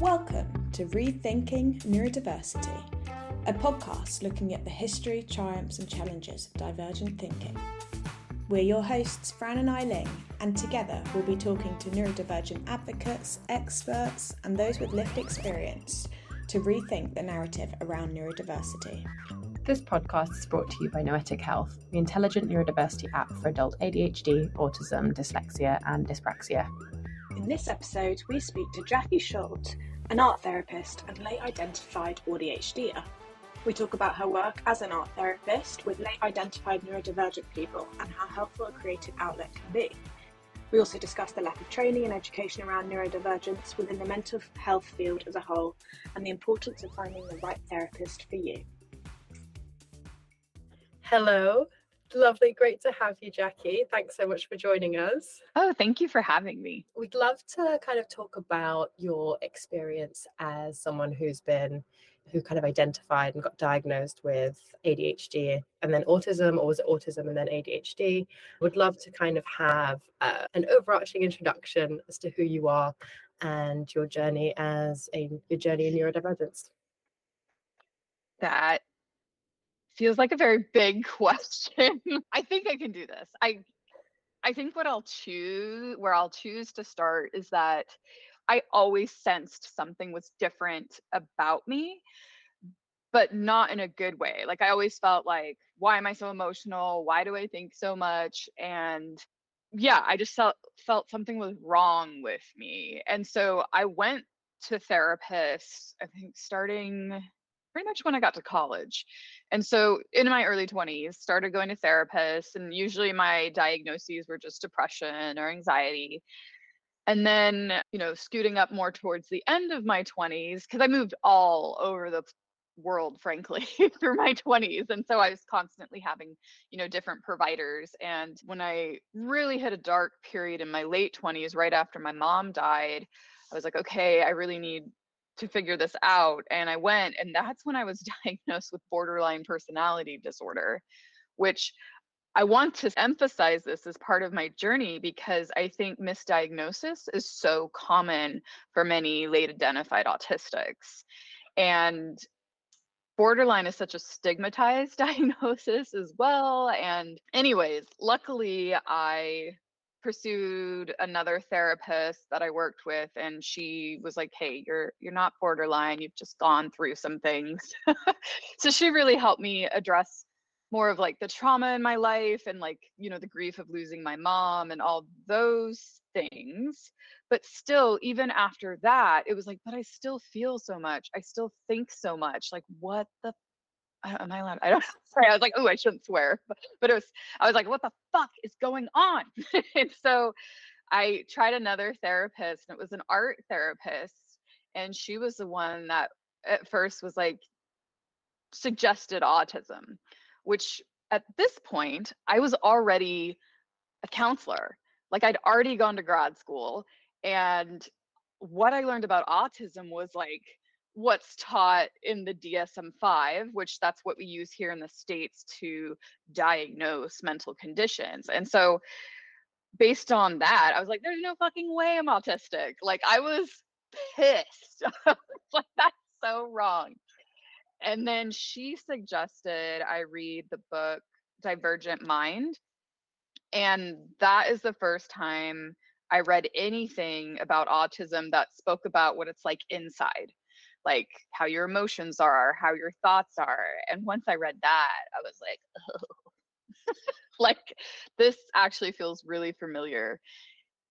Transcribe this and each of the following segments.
Welcome to Rethinking Neurodiversity, a podcast looking at the history, triumphs, and challenges of divergent thinking. We're your hosts, Fran and Eileen, and together we'll be talking to neurodivergent advocates, experts, and those with lived experience to rethink the narrative around neurodiversity. This podcast is brought to you by Noetic Health, the intelligent neurodiversity app for adult ADHD, autism, dyslexia, and dyspraxia. In this episode, we speak to Jackie Schuld, an art therapist and late identified AuDHDer. We talk about her work as an art therapist with late identified neurodivergent people and how helpful a creative outlet can be. We also discuss the lack of training and education around neurodivergence within the mental health field as a whole and the importance of finding the right therapist for you. Hello. Lovely. Great to have you, Jackie. Thanks so much for joining us. Oh, thank you for having me. We'd love to kind of talk about your experience as someone who's been, who kind of identified and got diagnosed with ADHD and then autism, or was it autism and then ADHD? Would love to kind of have uh, an overarching introduction as to who you are and your journey as a your journey in neurodivergence. That feels like a very big question. I think I can do this. I I think what I'll choose where I'll choose to start is that I always sensed something was different about me, but not in a good way. Like I always felt like, why am I so emotional? Why do I think so much? And yeah, I just felt felt something was wrong with me. And so I went to therapists, I think starting pretty much when I got to college. And so in my early 20s, started going to therapists, and usually my diagnoses were just depression or anxiety. And then, you know, scooting up more towards the end of my 20s, because I moved all over the world, frankly, through my 20s. And so I was constantly having, you know, different providers. And when I really hit a dark period in my late 20s, right after my mom died, I was like, okay, I really need to figure this out. And I went, and that's when I was diagnosed with borderline personality disorder, which I want to emphasize this as part of my journey because I think misdiagnosis is so common for many late identified autistics. And borderline is such a stigmatized diagnosis as well. And, anyways, luckily, I pursued another therapist that I worked with and she was like, "Hey, you're you're not borderline. You've just gone through some things." so she really helped me address more of like the trauma in my life and like, you know, the grief of losing my mom and all those things. But still even after that, it was like, "But I still feel so much. I still think so much. Like what the am I allowed? I don't sorry. I was like, oh, I shouldn't swear, but, but it was. I was like, what the fuck is going on? and so, I tried another therapist, and it was an art therapist, and she was the one that at first was like suggested autism, which at this point I was already a counselor. Like I'd already gone to grad school, and what I learned about autism was like what's taught in the DSM-5, which that's what we use here in the states to diagnose mental conditions. And so based on that, I was like there's no fucking way I'm autistic. Like I was pissed. like that's so wrong. And then she suggested I read the book Divergent Mind. And that is the first time I read anything about autism that spoke about what it's like inside like how your emotions are, how your thoughts are. And once I read that, I was like, oh, like this actually feels really familiar.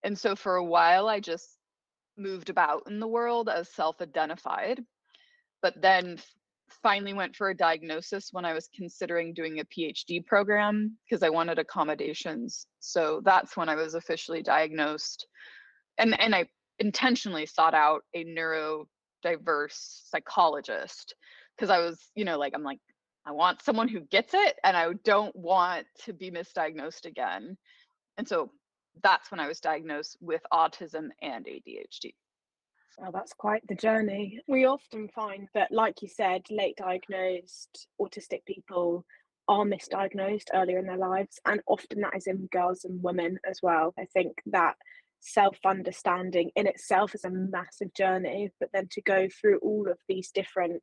And so for a while, I just moved about in the world as self identified, but then finally went for a diagnosis when I was considering doing a PhD program because I wanted accommodations. So that's when I was officially diagnosed. And and I intentionally sought out a neuro diverse psychologist because I was, you know, like I'm like I want someone who gets it and I don't want to be misdiagnosed again. And so that's when I was diagnosed with autism and ADHD. Well, oh, that's quite the journey. We often find that, like you said, late diagnosed autistic people are misdiagnosed earlier in their lives, and often that is in girls and women as well. I think that self understanding in itself is a massive journey, but then to go through all of these different,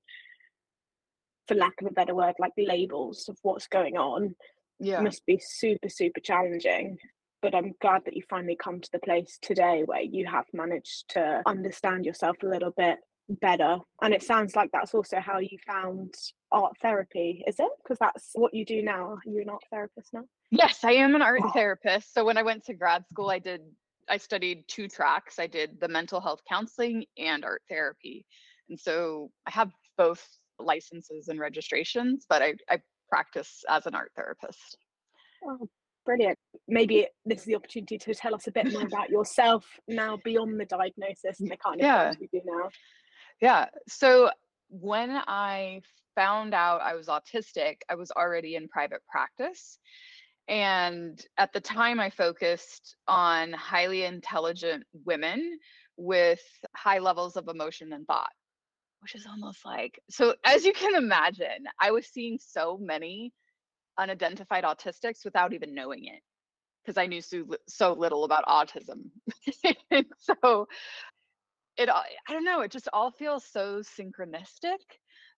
for lack of a better word, like labels of what's going on Yeah. must be super, super challenging. But I'm glad that you finally come to the place today where you have managed to understand yourself a little bit better. And it sounds like that's also how you found art therapy, is it? Because that's what you do now. You're an art therapist now. Yes, I am an art Oh. therapist. So when I went to grad school, I did I studied two tracks. I did the mental health counseling and art therapy. And so I have both licenses and registrations, but I, I practice as an art therapist. Oh, brilliant. Maybe this is the opportunity to tell us a bit more about yourself now beyond the diagnosis and the kind of Yeah. things you do now. Yeah. So when I found out I was autistic, I was already in private practice. And at the time, I focused on highly intelligent women with high levels of emotion and thought, which is almost like so, as you can imagine, I was seeing so many unidentified autistics without even knowing it because I knew so, so little about autism. so, it I don't know, it just all feels so synchronistic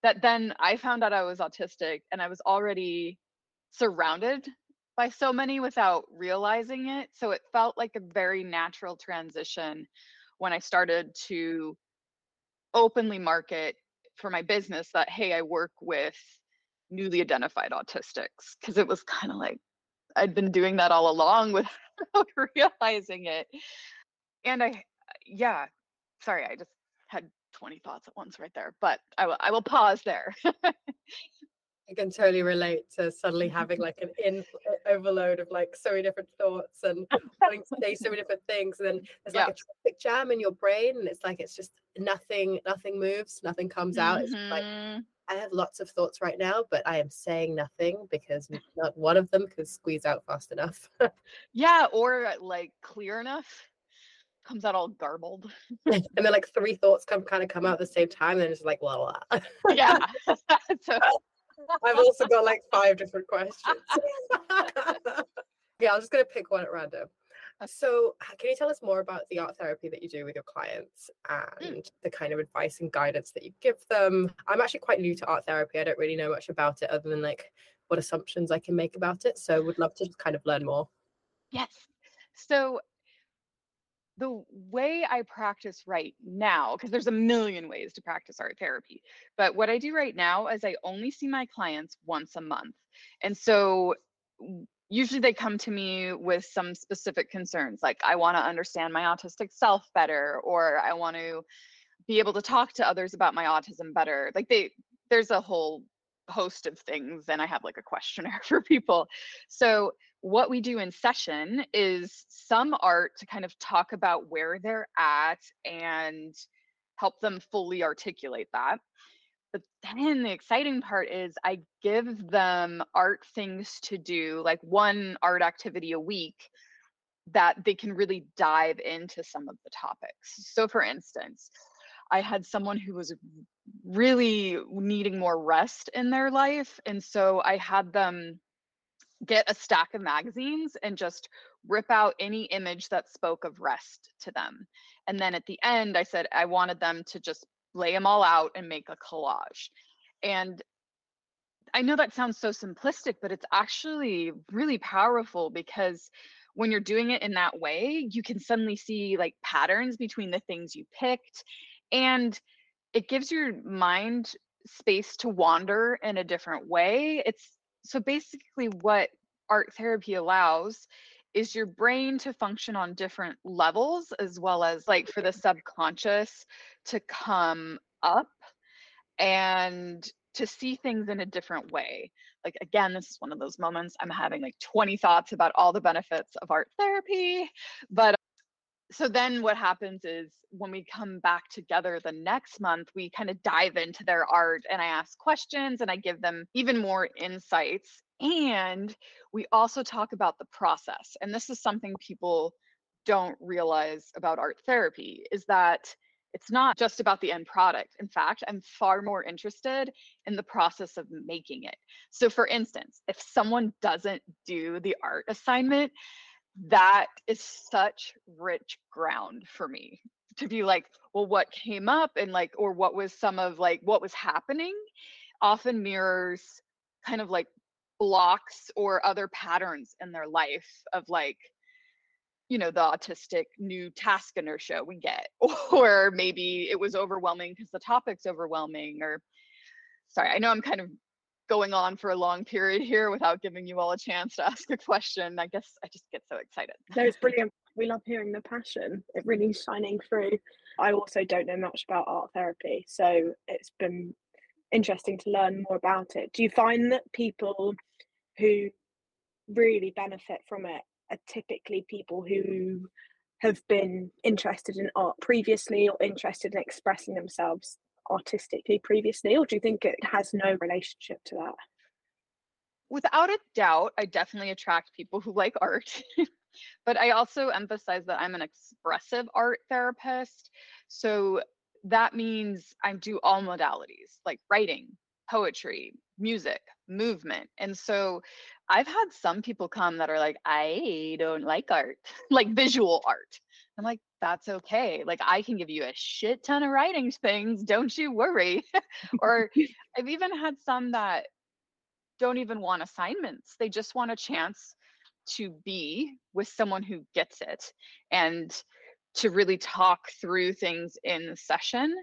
that then I found out I was autistic and I was already surrounded by so many without realizing it. So it felt like a very natural transition when I started to openly market for my business that, hey, I work with newly identified autistics. Because it was kind of like I'd been doing that all along without realizing it. And I, yeah, sorry, I just had 20 thoughts at once right there, but I will, I will pause there. I can totally relate to suddenly having like an in overload of like so many different thoughts and wanting to say so many different things. And then there's like Yeah. a traffic jam in your brain, and it's like it's just nothing, nothing moves, nothing comes out. It's like. Mm-hmm. I have lots of thoughts right now, but I am saying nothing because not one of them can squeeze out fast enough. Yeah, or like clear enough comes out all garbled. and then like three thoughts come kind of come out at the same time, and it's like blah blah. Yeah. so, I've also got like five different questions. yeah, I'm just gonna pick one at random. So, can you tell us more about the art therapy that you do with your clients hmm. and the kind of advice and guidance that you give them? I'm actually quite new to art therapy. I don't really know much about it other than like what assumptions I can make about it. So, would love to just kind of learn more. yes. So the way I practice right now, because there's a million ways to practice art therapy, but what I do right now is I only see my clients once a month. And so usually they come to me with some specific concerns, like I want to understand my autistic self better, or I want to be able to talk to others about my autism better. Like they, there's a whole host of things, and I have like a questionnaire for people. So what we do in session is some art to kind of talk about where they're at and help them fully articulate that. But then the exciting part is I give them art things to do, like one art activity a week that they can really dive into some of the topics. So, for instance, I had someone who was really needing more rest in their life. And so I had them get a stack of magazines and just rip out any image that spoke of rest to them. And then at the end, I said I wanted them to just lay them all out and make a collage. And I know that sounds so simplistic, but it's actually really powerful because when you're doing it in that way, you can suddenly see like patterns between the things you picked. And it gives your mind space to wander in a different way. It's so basically what art therapy allows is your brain to function on different levels as well as like for the subconscious to come up and to see things in a different way. Like again, this is one of those moments I'm having like 20 thoughts about all the benefits of art therapy, but so then what happens is when we come back together the next month we kind of dive into their art and i ask questions and i give them even more insights. And we also talk about the process. And this is something people don't realize about art therapy is that it's not just about the end product. In fact i'm far more interested in the process of making it. So for instance if someone doesn't do the art assignment that is such rich ground for me to be like, well, what came up and like, or what was some of like what was happening often mirrors kind of like blocks or other patterns in their life of like you know the autistic new task inertia we get or maybe it was overwhelming because the topic's overwhelming or sorry i know i'm kind of going on for a long period here without giving you all a chance to ask a question. I guess i just get so excited. No it's brilliant. We love hearing the passion. It really shining through. I also don't know much about art therapy so it's been interesting to learn more about it. Do you find that people who really benefit from it are typically people who have been interested in art previously or interested in expressing themselves artistically previously, or do you think it has no relationship to that? Without a doubt, I definitely attract people who like art. but I also emphasize that I'm an expressive art therapist. So that means I do all modalities like writing, poetry, music, movement. And so I've had some people come that are like, I don't like art, like visual art. I'm like, that's okay. Like, I can give you a shit ton of writing things. Don't you worry. or I've even had some that don't even want assignments, they just want a chance to be with someone who gets it and to really talk through things in session.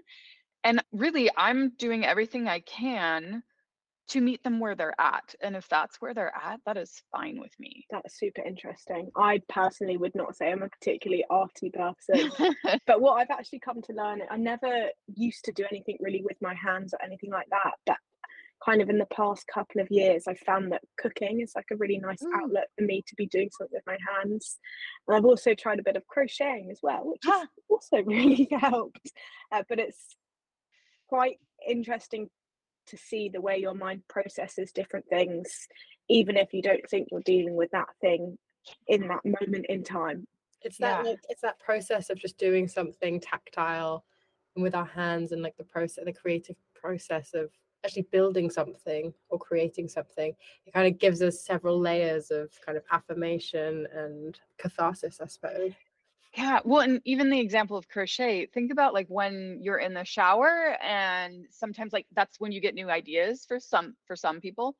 And really, I'm doing everything I can to meet them where they're at. And if that's where they're at, that is fine with me. That's super interesting. I personally would not say I'm a particularly arty person, but what I've actually come to learn, I never used to do anything really with my hands or anything like that. But kind of in the past couple of years, I found that cooking is like a really nice mm. outlet for me to be doing something with my hands. And I've also tried a bit of crocheting as well, which has also really helped. Uh, but it's quite interesting to see the way your mind processes different things, even if you don't think you're dealing with that thing in that moment in time. It's that yeah. like it's that process of just doing something tactile and with our hands and like the process the creative process of actually building something or creating something it kind of gives us several layers of kind of affirmation and catharsis i suppose yeah, well, and even the example of crochet, think about like when you're in the shower and sometimes like that's when you get new ideas for some for some people.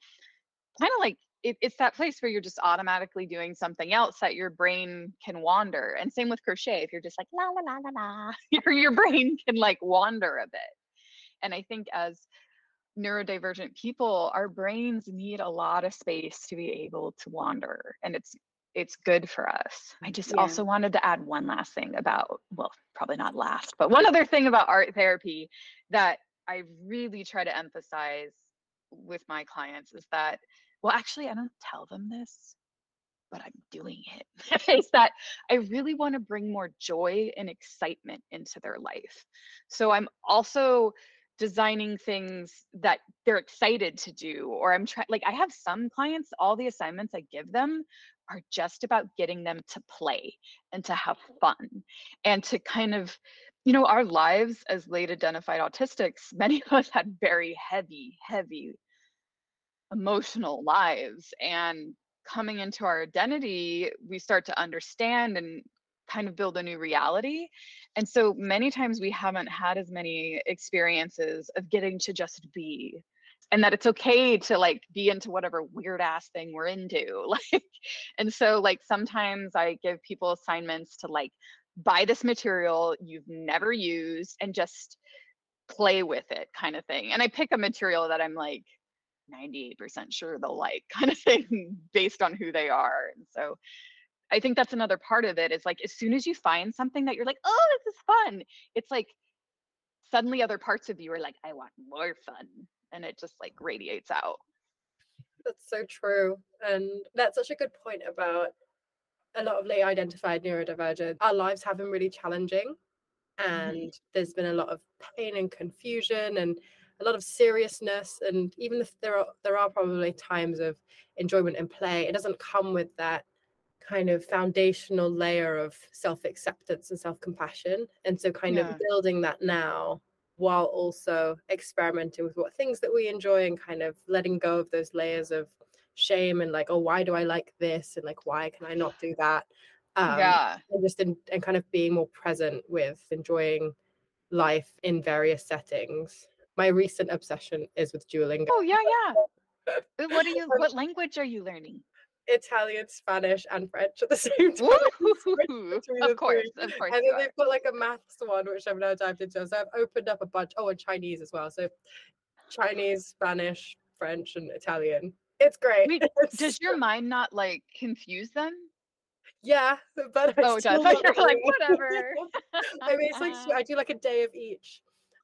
Kind of like it, it's that place where you're just automatically doing something else that your brain can wander. And same with crochet, if you're just like la la la la la, your your brain can like wander a bit. And I think as neurodivergent people, our brains need a lot of space to be able to wander. And it's it's good for us. I just yeah. also wanted to add one last thing about, well, probably not last, but one other thing about art therapy that I really try to emphasize with my clients is that, well, actually, I don't tell them this, but I'm doing it. it. is that I really want to bring more joy and excitement into their life. So I'm also designing things that they're excited to do or i'm trying like i have some clients all the assignments i give them are just about getting them to play and to have fun and to kind of you know our lives as late identified autistics many of us had very heavy heavy emotional lives and coming into our identity we start to understand and kind of build a new reality. And so many times we haven't had as many experiences of getting to just be and that it's okay to like be into whatever weird ass thing we're into. Like and so like sometimes i give people assignments to like buy this material you've never used and just play with it kind of thing. And i pick a material that i'm like 98% sure they'll like kind of thing based on who they are. And so i think that's another part of it is like as soon as you find something that you're like oh this is fun it's like suddenly other parts of you are like i want more fun and it just like radiates out. That's so true. And that's such a good point about a lot of late identified neurodivergent. Our lives have been really challenging. Mm-hmm. And mm-hmm. there's been a lot of pain and confusion and a lot of seriousness. And even if there are there are probably times of enjoyment and play, it doesn't come with that kind of foundational layer of self-acceptance and self-compassion. And so kind yeah. of building that now while also experimenting with what things that we enjoy and kind of letting go of those layers of shame and like oh why do i like this and like why can i not do that um, yeah. and just in, and kind of being more present with enjoying life in various settings my recent obsession is with duolingo Oh yeah, yeah. What are you? What language are you learning? Italian spanish and french at the same time between the Of course, three. of course. and then they've got like a maths one which i've now dived into so i've opened up a bunch oh and chinese as well so chinese spanish french and italian it's great Wait, It's- Does your mind not like confuse them? yeah but I Oh, it still does. like, whatever. I mean, it's like I do like a day of each,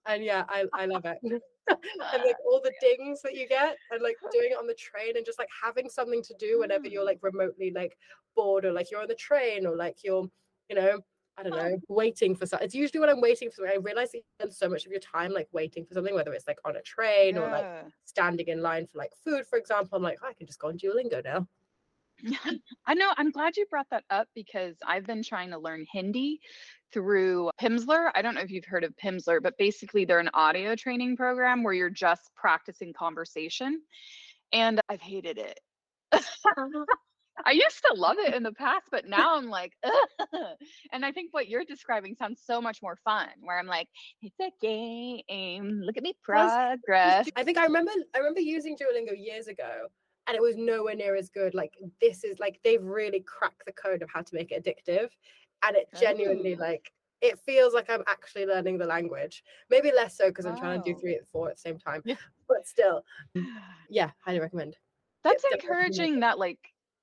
and yeah, I I love it. And like all the dings that you get, and like doing it on the train, and just like having something to do whenever you're like mm. remotely like bored, or like you're on the train, or like you're, you know, I don't know, waiting for something. It's usually when I'm waiting for something. I realize that you spend so much of your time like waiting for something, whether it's like on a train or like standing in line for like food, for example. I'm like, "Oh, I can just go on Duolingo now. I know. I'm glad you brought that up because I've been trying to learn Hindi through Pimsleur. I don't know if you've heard of Pimsleur, but basically they're an audio training program where you're just practicing conversation. And I've hated it. Uh-huh. I used to love it in the past, but now I'm like, Ugh. and I think what you're describing sounds so much more fun. Where I'm like, it's a game. Look at me progress. I think I remember I remember using Duolingo years ago and it was nowhere near as good. Like this is like they've really cracked the code of how to make it addictive. And it genuinely Oh. like it feels like I'm actually learning the language. Maybe less so because I'm trying to do oh. three and four at the same time. Yeah. But still, yeah, highly recommend. That's make encouraging that like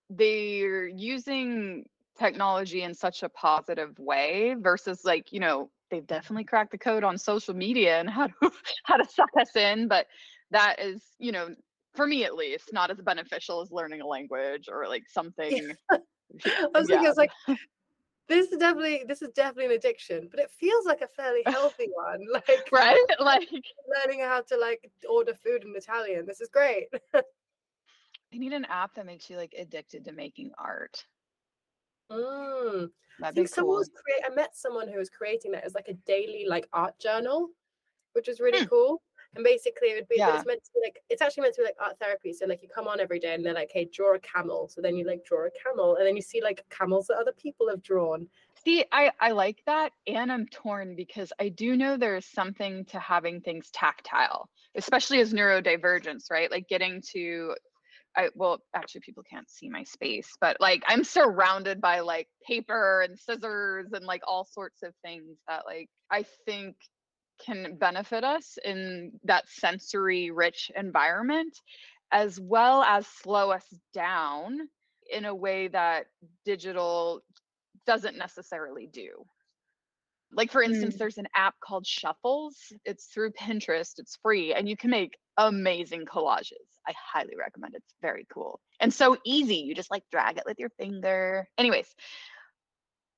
they're using technology in such a positive way versus like, you know, they've definitely cracked the code on social media and how to how to suck us in, but that is, you know, for me at least, not as beneficial as learning a language or like something. I was thinking, I was like, this is definitely this is definitely an addiction, but it feels like a fairly healthy one. Like right? Like learning how to like order food in Italian. This is great. I need an app that makes you like addicted to making art. Mm. I That'd be think someone cool. was create. I met someone who was creating that as like a daily like art journal, which was really Hmm. cool. And basically, it would be yeah. it's meant to be like it's actually meant to be like art therapy. So like you come on every day and they're like, hey, draw a camel. So then you like draw a camel, and then you see like camels that other people have drawn. See, I, I like that, and I'm torn because I do know there's something to having things tactile, especially as neurodivergence, right? Like getting to, I well, actually, people can't see my space, but like I'm surrounded by like paper and scissors and like all sorts of things that like I think can benefit us in that sensory rich environment, as well as slow us down in a way that digital doesn't necessarily do. Like for instance, Mm. there's an app called Shuffles. It's through Pinterest. It's free and you can make amazing collages. I highly recommend it. It's very cool. And so easy. You just like drag it with your finger. Anyways,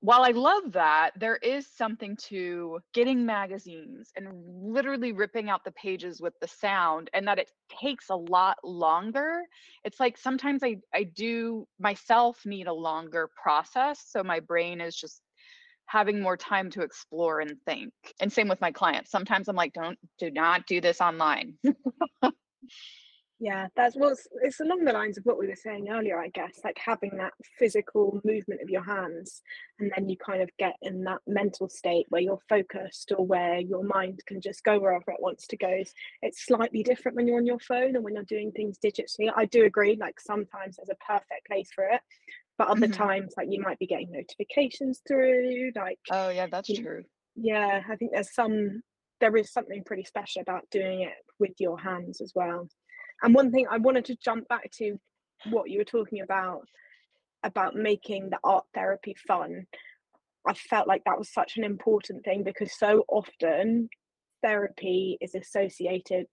while I love that, there is something to getting magazines and literally ripping out the pages with the sound, and that it takes a lot longer. It's like sometimes I, I do myself need a longer process. So my brain is just having more time to explore and think. And same with my clients. Sometimes I'm like, don't, do not do this online. Yeah, that's well, it's, along the lines of what we were saying earlier, I guess, like having that physical movement of your hands, and then you kind of get in that mental state where you're focused or where your mind can just go wherever it wants to go. It's slightly different when you're on your phone and when you're doing things digitally. I do agree, like sometimes there's a perfect place for it, but other Mhm. times, like you might be getting notifications through, like Oh, yeah, that's Yeah. true. yeah, I think there's some there is something pretty special about doing it with your hands as well. And one thing I wanted to jump back to what you were talking about about making the art therapy fun. I felt like that was such an important thing because so often therapy is associated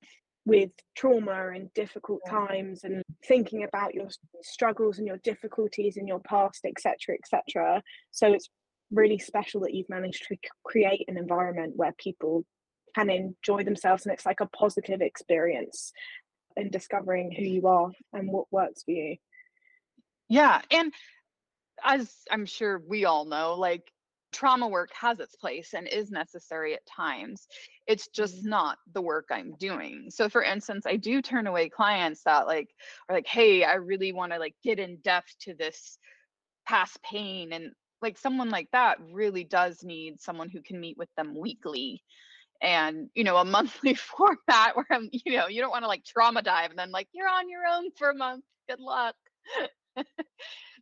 with trauma and difficult times and thinking about your struggles and your difficulties in your past etc etc so it's really special that you've managed to create an environment where people can enjoy themselves and it's like a positive experience in discovering who you are and what works for you Yeah. And as I'm sure we all know, like trauma work has its place and is necessary at times. It's just Mm-hmm. not the work I'm doing. So for instance, I do turn away clients that like are like, hey, I really want to like get in depth to this past pain. And like someone like that really does need someone who can meet with them weekly and you know a monthly format where I'm, you know, you don't want to like trauma dive and then like you're on your own for a month. Good luck.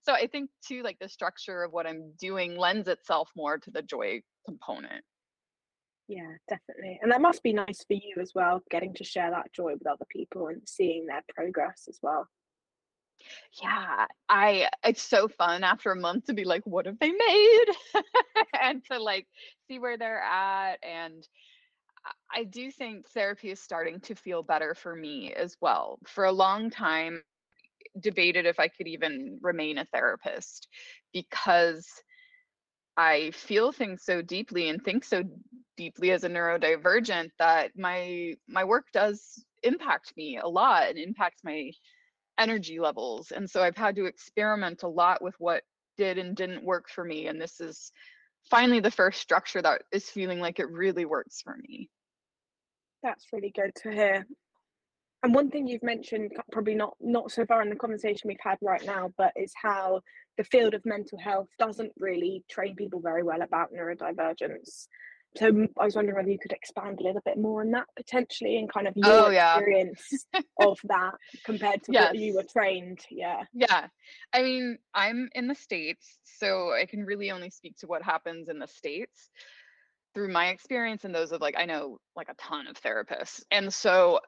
so I think too, like the structure of what I'm doing lends itself more to the joy component. Yeah, definitely. And that must be nice for you as well, getting to share that joy with other people and seeing their progress as well. Yeah, I it's so fun after a month to be like, what have they made? and to like see where they're at. And I do think therapy is starting to feel better for me as well. For a long time, debated if I could even remain a therapist because I feel things so deeply and think so deeply as a neurodivergent that my my work does impact me a lot and impacts my energy levels. And so I've had to experiment a lot with what did and didn't work for me. And this is finally the first structure that is feeling like it really works for me. That's really good to hear. And one thing you've mentioned, probably not not so far in the conversation we've had right now, but is how the field of mental health doesn't really train people very well about neurodivergence. So I was wondering whether you could expand a little bit more on that potentially, and kind of oh, your Oh, yeah. experience of that compared to what you were trained. Yeah. Yeah. I mean, I'm in the States, so I can really only speak to what happens in the States through my experience and those of like, I know like a ton of therapists. And so,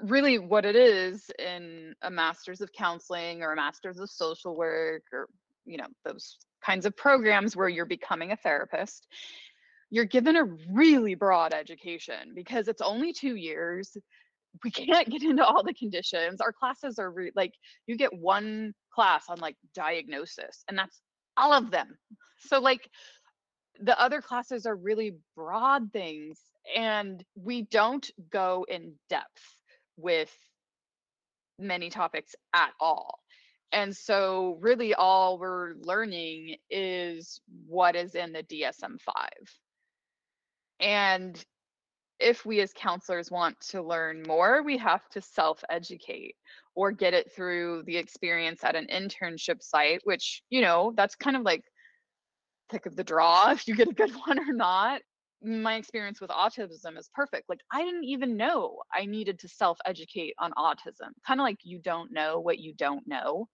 really, what it is in a master's of counseling or a master's of social work or, you know, those kinds of programs where you're becoming a therapist, you're given a really broad education because it's only two years we can't get into all the conditions. Our classes are re- like you get one class on like diagnosis, and that's all of them. So like the other classes are really broad things, and we don't go in depth with many topics at all. And so, really, all we're learning is what is in the DSM 5. And if we as counselors want to learn more, we have to self educate or get it through the experience at an internship site, which, you know, that's kind of like pick of the draw if you get a good one or not. My experience with autism is perfect. Like, I didn't even know I needed to self educate on autism, kind of like you don't know what you don't know.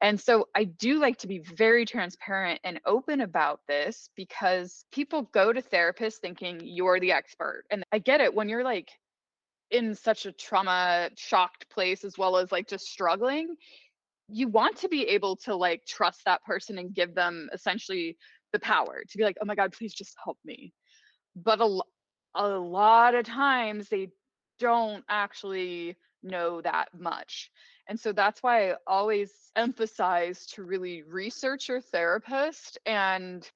And so I do like to be very transparent and open about this because people go to therapists thinking you're the expert. And I get it when you're like in such a trauma shocked place as well as like just struggling, you want to be able to like trust that person and give them essentially the power to be like, "Oh my god, please just help me." But a a lot of times they don't actually know that much. And so that's why I always emphasize to really research your therapist and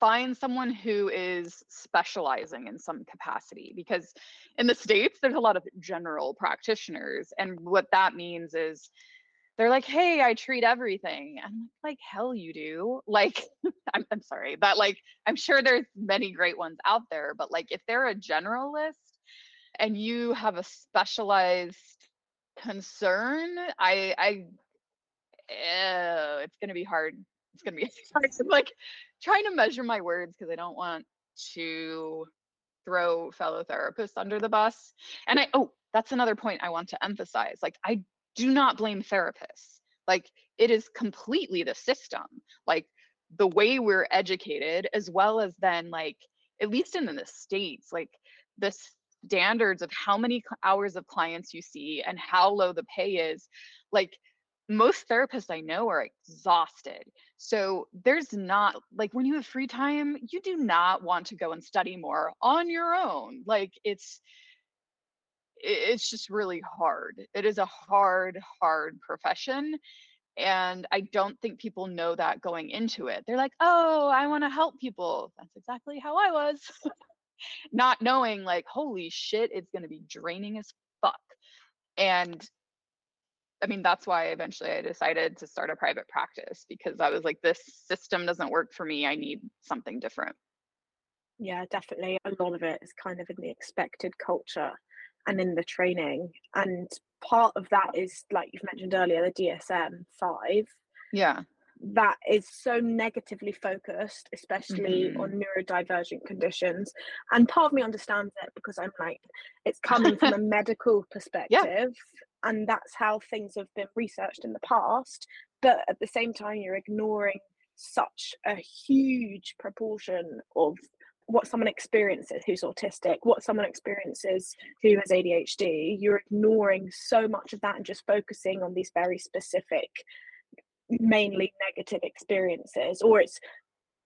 find someone who is specializing in some capacity because in the states there's a lot of general practitioners and what that means is they're like hey i treat everything. I'm like hell you do. Like I'm, I'm sorry but like i'm sure there's many great ones out there but like if they're a generalist and you have a specialized concern i i oh, it's gonna be hard it's gonna be hard I'm like trying to measure my words because i don't want to throw fellow therapists under the bus and i oh that's another point i want to emphasize like i do not blame therapists. Like it is completely the system like the way we're educated as well as then like at least in the states like the standards of how many hours of clients you see and how low the pay is like most therapists i know are exhausted. So there's not like when you have free time you do not want to go and study more on your own. Like it's it's just really hard it is a hard hard profession and i don't think people know that going into it they're like oh i want to help people that's exactly how i was not knowing like holy shit it's going to be draining as fuck and I mean, that's why eventually I decided to start a private practice because I was like, this system doesn't work for me. I need something different. Yeah, definitely. A lot of it is kind of in the expected culture and in the training. And part of that is, like you've mentioned earlier, the DSM 5. Yeah. That is so negatively focused, especially Mhm. on neurodivergent conditions. And part of me understands it because I'm like, it's coming from a medical perspective. And that's how things have been researched in the past. But at the same time, you're ignoring such a huge proportion of what someone experiences who's autistic, what someone experiences who has ADHD, you're ignoring so much of that and just focusing on these very specific, mainly negative experiences, or it's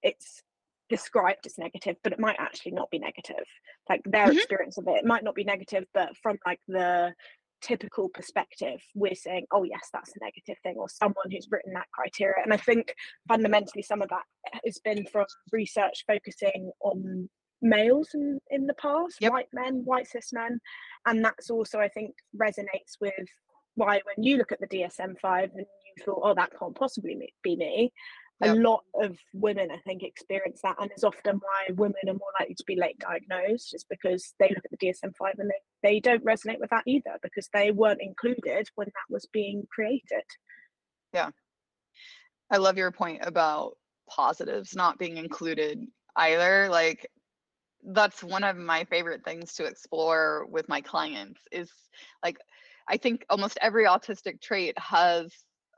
it's described as negative, but it might actually not be negative. Like their Mhm. experience of it, it might not be negative, but from like the typical perspective, we're saying, oh yes, that's a negative thing, or someone who's written that criteria. And I think fundamentally some of that has been from research focusing on males in, in the past, Yep. white men, white cis men. And that's also I think resonates with why when you look at the DSM five and you thought, oh that can't possibly be me. A lot of women, I think, experience that, and it's often why women are more likely to be late diagnosed, just because they look at the DSM five and they, they don't resonate with that either because they weren't included when that was being created. Yeah. I love your point about positives not being included either. Like that's one of my favorite things to explore with my clients is like I think almost every autistic trait has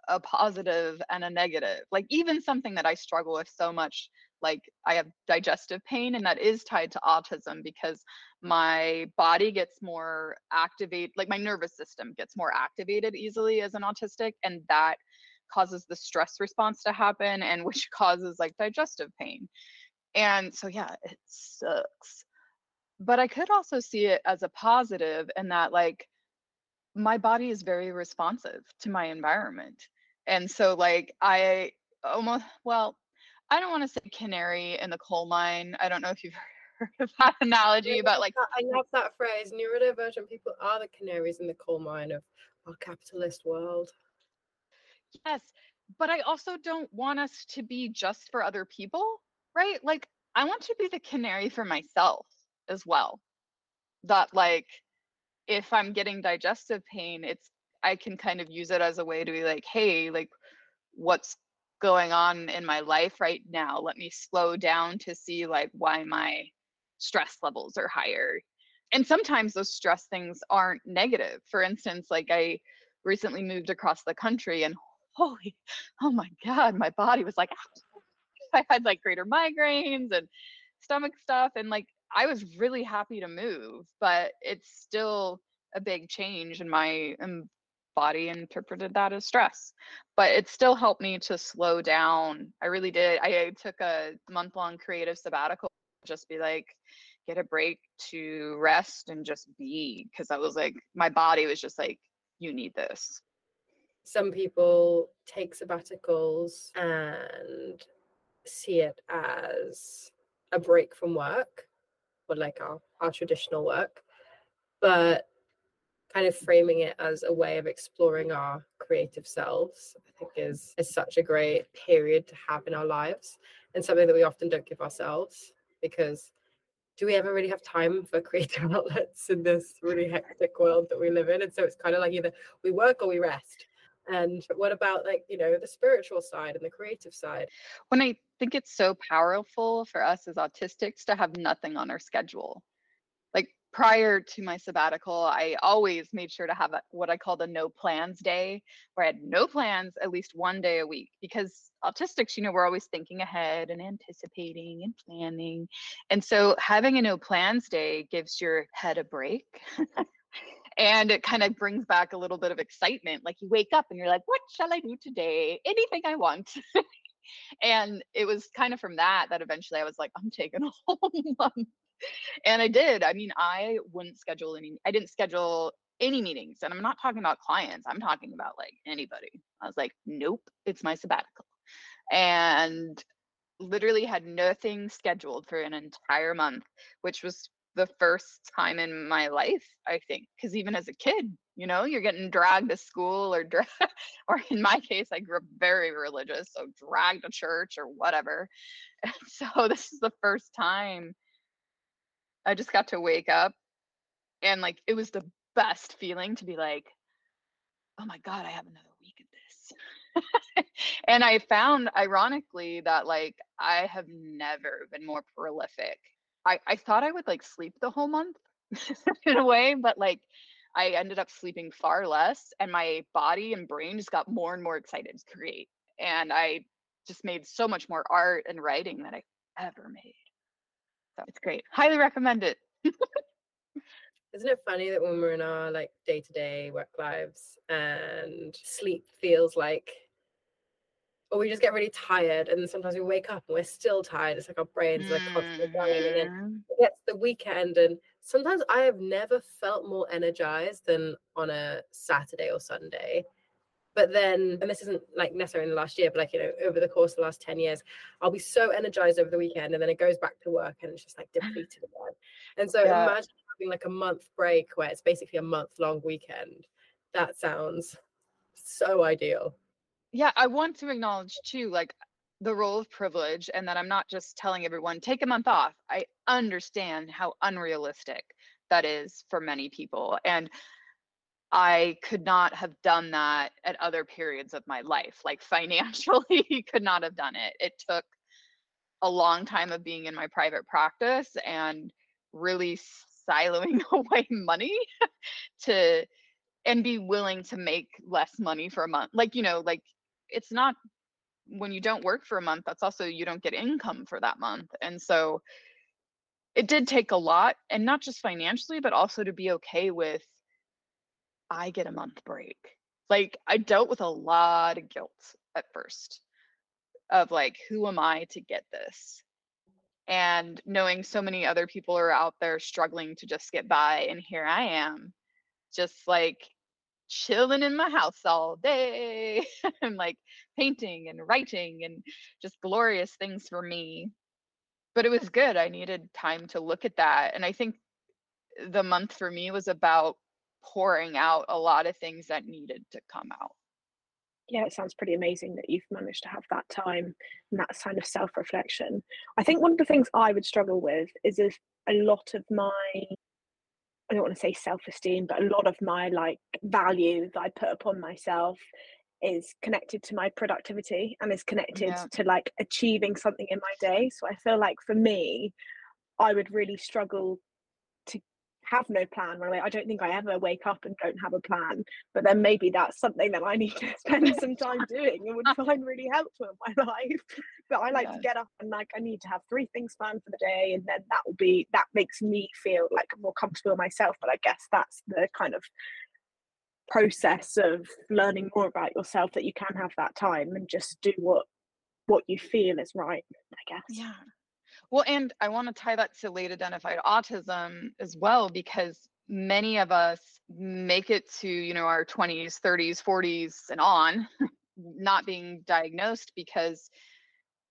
a positive and a negative. Like even something that I struggle with so much like I have digestive pain and that is tied to autism because my body gets more activated like my nervous system gets more activated easily as an autistic and that causes the stress response to happen and which causes like digestive pain. And so yeah, it sucks. But I could also see it as a positive in that like my body is very responsive to my environment. And so like I almost well, I don't want to say canary in the coal mine. I don't know if you've heard of that analogy, but like that- I love that phrase. Neurodivergent people are the canaries in the coal mine of our capitalist world. Yes, but I also don't want us to be just for other people, right? Like, I want to be the canary for myself as well. That, like, if I'm getting digestive pain, it's, I can kind of use it as a way to be like, hey, like, what's going on in my life right now? Let me slow down to see, like, why my stress levels are higher. And sometimes those stress things aren't negative. For instance, like, I recently moved across the country and holy oh my god my body was like i had like greater migraines and stomach stuff and like i was really happy to move but it's still a big change and my body interpreted that as stress but it still helped me to slow down. I really did. I took a month long creative sabbatical just be like get a break to rest and just be because i was like my body was just like you need this. Some people take sabbaticals and see it as a break from work like our, our traditional work, but kind of framing it as a way of exploring our creative selves, I think is, is such a great period to have in our lives and something that we often don't give ourselves because do we ever really have time for creative outlets in this really hectic world that we live in? And so it's kind of like either we work or we rest. And what about like, you know, the spiritual side and the creative side? when I think it's so powerful for us as autistics to have nothing on our schedule. Like prior to my sabbatical, I always made sure to have what I called a no plans day, where I had no plans at least one day a week. Because autistics, you know, we're always thinking ahead and anticipating and planning. And so having a no plans day gives your head a break. and it kind of brings back a little bit of excitement. Like you wake up and you're like, what shall I do today? Anything I want. and it was kind of from that that eventually I was like, I'm taking a whole month. And I did. I mean, I wouldn't schedule any, I didn't schedule any meetings. And I'm not talking about clients, I'm talking about like anybody. I was like, nope, it's my sabbatical. And literally had nothing scheduled for an entire month, which was the first time in my life, I think, because even as a kid, you know, you're getting dragged to school or dra- or in my case, I grew up very religious, so dragged to church or whatever. And so this is the first time I just got to wake up and like it was the best feeling to be like, oh my God, I have another week of this. and I found ironically that like I have never been more prolific. I, I thought I would like sleep the whole month in a way, but like I ended up sleeping far less and my body and brain just got more and more excited to create. And I just made so much more art and writing that I ever made. So it's great. Highly recommend it. Isn't it funny that when we're in our like day to day work lives and sleep feels like, or we just get really tired and sometimes we wake up and we're still tired. It's like our brains are constantly going and then Mm. it gets the weekend and sometimes I have never felt more energized than on a Saturday or Sunday. But then, and this isn't like necessarily in the last year, but like, you know, over the course of the last 10 years, I'll be so energized over the weekend and then it goes back to work and it's just like depleted again. And so Yeah. imagine having like a month break where it's basically a month long weekend. That sounds so ideal. Yeah, I want to acknowledge too, like the role of privilege, and that I'm not just telling everyone, take a month off. I understand how unrealistic that is for many people. And I could not have done that at other periods of my life. Like financially, could not have done it. It took a long time of being in my private practice and really siloing away money to and be willing to make less money for a month. Like, you know, like it's not when you don't work for a month, that's also you don't get income for that month. And so it did take a lot and not just financially, but also to be okay with I get a month break. Like I dealt with a lot of guilt at first of like, who am I to get this? And knowing so many other people are out there struggling to just get by. And here I am, just like chilling in my house all day and like painting and writing and just glorious things for me. But it was good. I needed time to look at that. And I think the month for me was about pouring out a lot of things that needed to come out. yeah, it sounds pretty amazing that you've managed to have that time and that kind of self reflection. I think one of the things I would struggle with is if a lot of my, I don't want to say self esteem, but a lot of my like value that I put upon myself is connected to my productivity and is connected Yeah. to like achieving something in my day. So I feel like for me, I would really struggle have no plan really. I don't think i ever wake up and don't have a plan but then maybe that's something that i need to spend some time doing and would find really helpful in my life. But i like to get up and like i need to have three things planned for the day and then that will be that makes me feel like more comfortable myself but i guess that's the kind of process of learning more about yourself that you can have that time and just do what what you feel is right i guess. Yeah. Well, and I want to tie that to late identified autism as well, because many of us make it to, you know, our 20s, 30s, 40s, and on, not being diagnosed because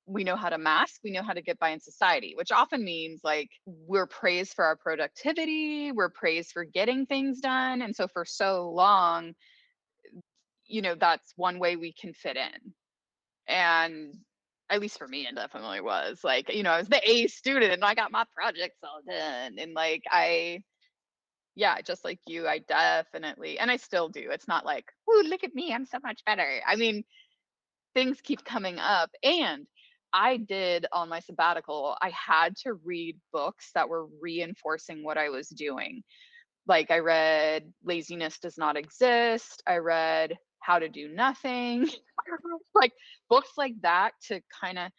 we know how to mask, we know how to get by in society, which often means like we're praised for our productivity, we're praised for getting things done. And so for so long, you know, that's one way we can fit in. And at least for me, it definitely was like, you know, I was the A student and I got my projects all done. And like, I, yeah, just like you, I definitely, and I still do. It's not like, ooh, look at me, I'm so much better. I mean, things keep coming up. And I did on my sabbatical, I had to read books that were reinforcing what I was doing. Like, I read Laziness Does Not Exist. I read How to Do Nothing. like, books like that to kind of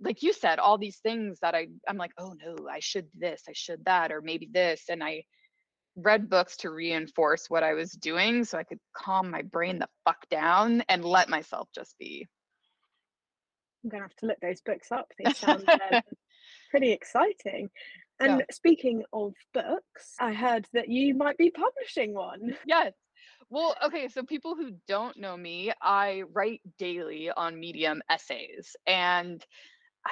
like you said all these things that i i'm like oh no i should this i should that or maybe this and i read books to reinforce what i was doing so i could calm my brain the fuck down and let myself just be I'm gonna have to look those books up. They sound um, pretty exciting. And speaking of books, I heard that you might be publishing one. yes well okay so people who don't know me i write daily on medium essays and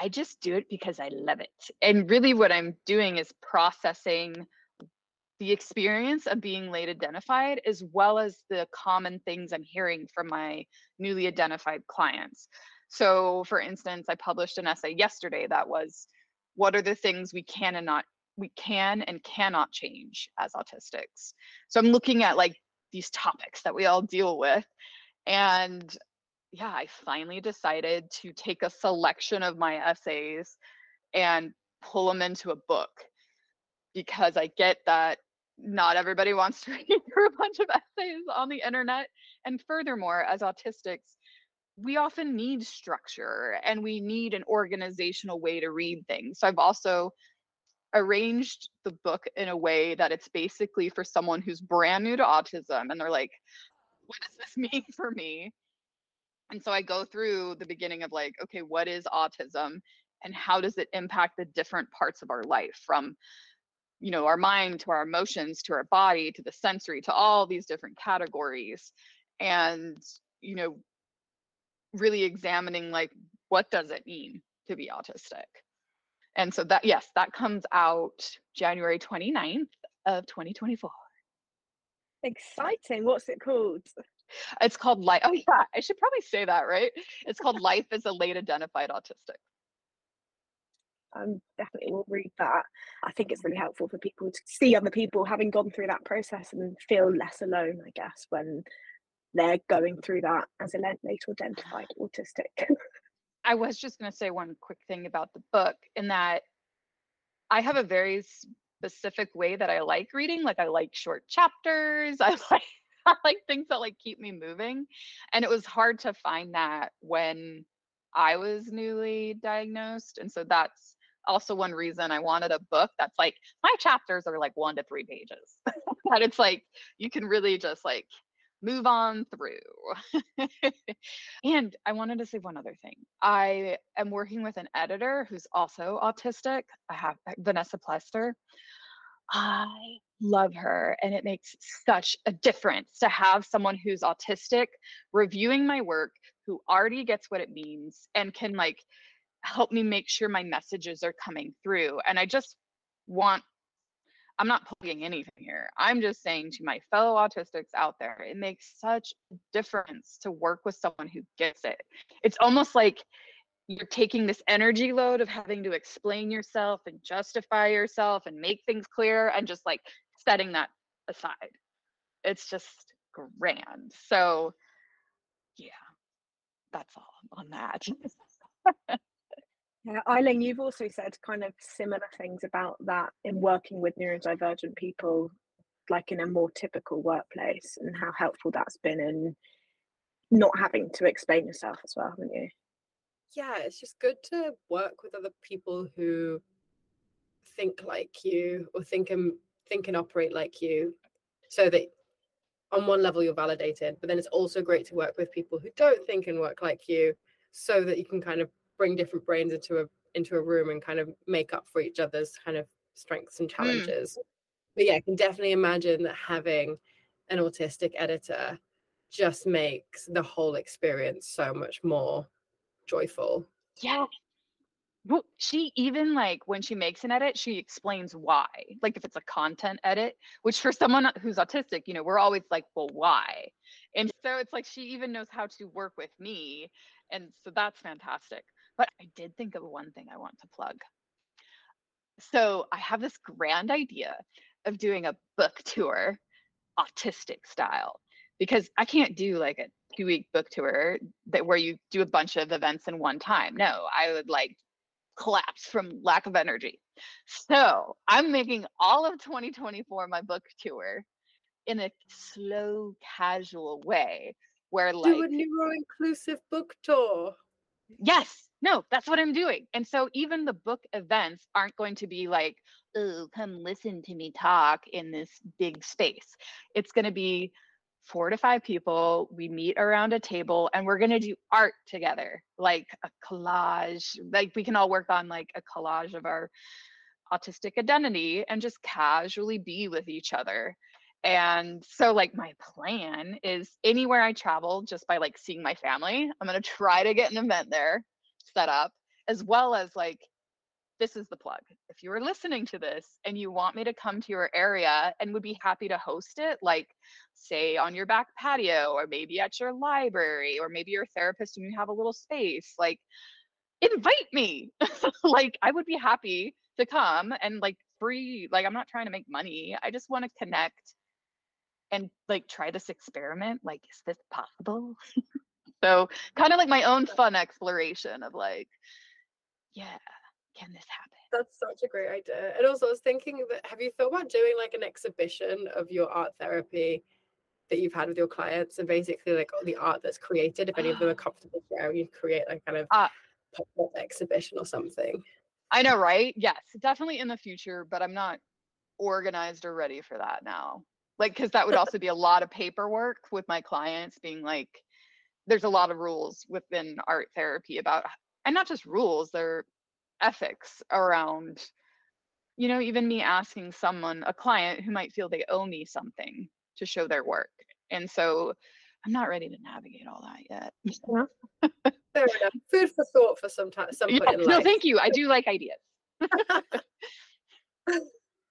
I just do it because I love it. And really, what I'm doing is processing the experience of being late identified as well as the common things I'm hearing from my newly identified clients. So, for instance, I published an essay yesterday that was what are the things we can and not we can and cannot change as autistics. So I'm looking at like these topics that we all deal with and yeah, I finally decided to take a selection of my essays and pull them into a book because I get that not everybody wants to read through a bunch of essays on the internet. And furthermore, as autistics, we often need structure and we need an organizational way to read things. So I've also arranged the book in a way that it's basically for someone who's brand new to autism and they're like, what does this mean for me? And so I go through the beginning of like, okay, what is autism and how does it impact the different parts of our life from you know our mind to our emotions to our body to the sensory to all these different categories and you know really examining like what does it mean to be autistic and so that yes that comes out january 29th of 2024 exciting what's it called it's called life. Oh yeah, I should probably say that, right? It's called Life as a Late Identified Autistic. Um, definitely will read that. I think it's really helpful for people to see other people having gone through that process and feel less alone, I guess, when they're going through that as a late identified autistic. I was just going to say one quick thing about the book in that I have a very specific way that I like reading. Like I like short chapters. I like I like things that like keep me moving. And it was hard to find that when I was newly diagnosed. And so that's also one reason I wanted a book that's like my chapters are like one to three pages. that it's like you can really just like move on through. and I wanted to say one other thing. I am working with an editor who's also autistic. I have uh, Vanessa Plester. I love her. And it makes such a difference to have someone who's autistic reviewing my work, who already gets what it means and can like help me make sure my messages are coming through. And I just want, I'm not plugging anything here. I'm just saying to my fellow autistics out there, it makes such a difference to work with someone who gets it. It's almost like you're taking this energy load of having to explain yourself and justify yourself and make things clear and just like setting that aside. It's just grand. So, yeah, that's all on that. yeah, Eileen, you've also said kind of similar things about that in working with neurodivergent people, like in a more typical workplace, and how helpful that's been in not having to explain yourself as well, haven't you? Yeah, it's just good to work with other people who think like you or think and think and operate like you so that on one level you're validated but then it's also great to work with people who don't think and work like you so that you can kind of bring different brains into a into a room and kind of make up for each other's kind of strengths and hmm. challenges mm. but yeah i can definitely imagine that having an autistic editor just makes the whole experience so much more joyful yeah well, she even like when she makes an edit, she explains why. Like if it's a content edit, which for someone who's autistic, you know, we're always like, well, why? And so it's like she even knows how to work with me. And so that's fantastic. But I did think of one thing I want to plug. So I have this grand idea of doing a book tour, autistic style, because I can't do like a two week book tour that where you do a bunch of events in one time. No, I would like collapse from lack of energy. So I'm making all of 2024 my book tour in a slow, casual way where like do a neuro-inclusive book tour. Yes, no, that's what I'm doing. And so even the book events aren't going to be like, oh, come listen to me talk in this big space. It's going to be four to five people. We meet around a table and we're going to do art together, like a collage. Like we can all work on like a collage of our autistic identity and just casually be with each other. And so, like, my plan is anywhere I travel, just by like seeing my family, I'm going to try to get an event there set up as well as like this is the plug. If you are listening to this and you want me to come to your area and would be happy to host it, like say on your back patio or maybe at your library or maybe you're a therapist and you have a little space, like invite me. like I would be happy to come and like free, like I'm not trying to make money. I just want to connect and like try this experiment. Like, is this possible? so kind of like my own fun exploration of like, yeah, can this happen? That's such a great idea. And also, I was thinking that have you thought about doing like an exhibition of your art therapy that you've had with your clients and basically like all the art that's created? If any of them are comfortable sharing, you create like kind of uh, pop-up exhibition or something. I know, right? Yes, definitely in the future, but I'm not organized or ready for that now. Like, because that would also be a lot of paperwork with my clients being like, there's a lot of rules within art therapy about, and not just rules, they're ethics around you know even me asking someone a client who might feel they owe me something to show their work. And so i'm not ready to navigate all that yet. Fair enough. Food for thought for some time some yeah, no thank you. I do like ideas.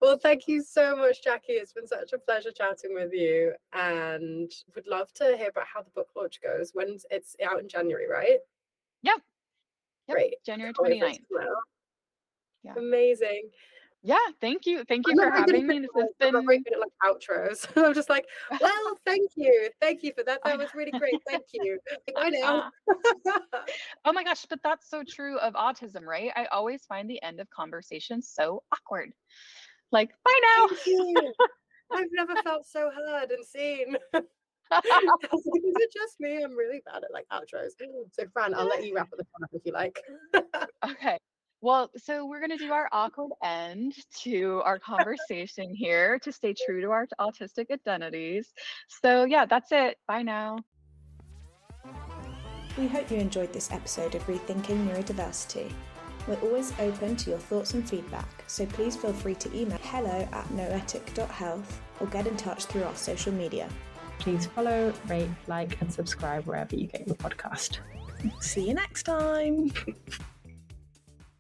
Well thank you so much jackie. It's been such a pleasure chatting with you and would love to hear about how the book goes when it's out in january right yeah Yep, Great. January 29th. Yeah. Amazing. Yeah, thank you. Thank you I'm for having me. This has been I'm like outros. I'm just like, well, thank you. Thank you for that. That was really great. Thank you. I know. Uh-uh. oh my gosh, but that's so true of autism, right? I always find the end of conversations so awkward. Like, bye now. I've never felt so heard and seen. Is it just me? I'm really bad at like outros. So, Fran, I'll let you wrap up the fun up if you like. okay. Well, so we're going to do our awkward end to our conversation here to stay true to our autistic identities. So, yeah, that's it. Bye now. We hope you enjoyed this episode of Rethinking Neurodiversity. We're always open to your thoughts and feedback, so please feel free to email hello at noetic.health or get in touch through our social media please follow, rate, like, and subscribe wherever you get your podcast. See you next time.